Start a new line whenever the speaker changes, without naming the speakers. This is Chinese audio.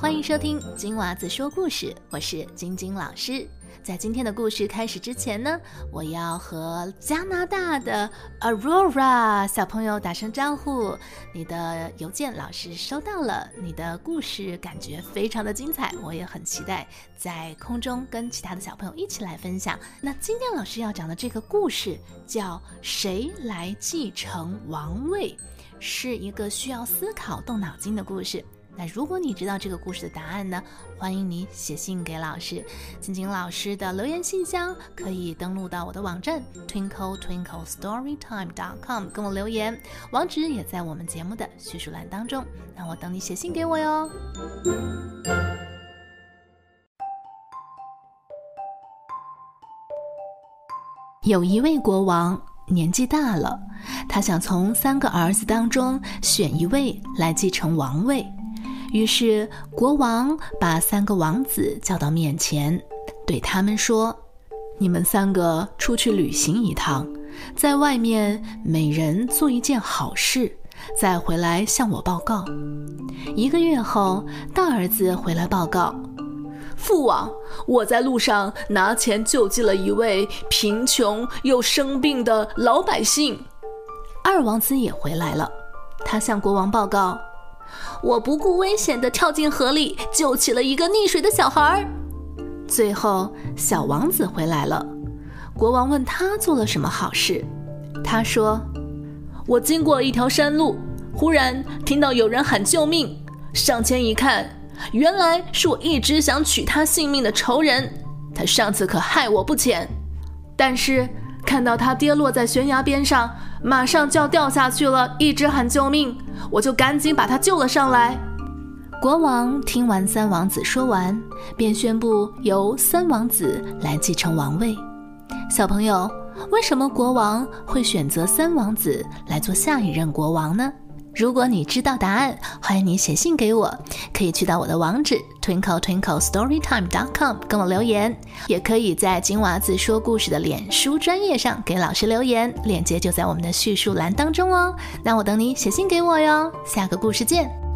欢迎收听金娃子说故事，我是晶晶老师。在今天的故事开始之前呢，我要和加拿大的 Aurora 小朋友打声招呼。你的邮件老师收到了，你的故事感觉非常的精彩，我也很期待在空中跟其他的小朋友一起来分享。那今天老师要讲的这个故事叫《谁来继承王位》，是一个需要思考、动脑筋的故事。那如果你知道这个故事的答案呢？欢迎你写信给老师，晶晶老师的留言信箱可以登录到我的网站 twinkle twinkle storytime dot com 跟我留言，网址也在我们节目的叙述栏当中。那我等你写信给我哟。有一位国王年纪大了，他想从三个儿子当中选一位来继承王位。于是，国王把三个王子叫到面前，对他们说：“你们三个出去旅行一趟，在外面每人做一件好事，再回来向我报告。”一个月后，大儿子回来报告：“
父王，我在路上拿钱救济了一位贫穷又生病的老百姓。”
二王子也回来了，他向国王报告。我不顾危险地跳进河里，救起了一个溺水的小孩儿。最后，小王子回来了。国王问他做了什么好事，他说：“
我经过一条山路，忽然听到有人喊救命，上前一看，原来是我一直想取他性命的仇人。他上次可害我不浅，但是看到他跌落在悬崖边上，马上就要掉下去了，一直喊救命。”我就赶紧把他救了上来。
国王听完三王子说完，便宣布由三王子来继承王位。小朋友，为什么国王会选择三王子来做下一任国王呢？如果你知道答案，欢迎你写信给我，可以去到我的网址 twinkle twinkle storytime dot com 跟我留言，也可以在金娃子说故事的脸书专业上给老师留言，链接就在我们的叙述栏当中哦。那我等你写信给我哟，下个故事见。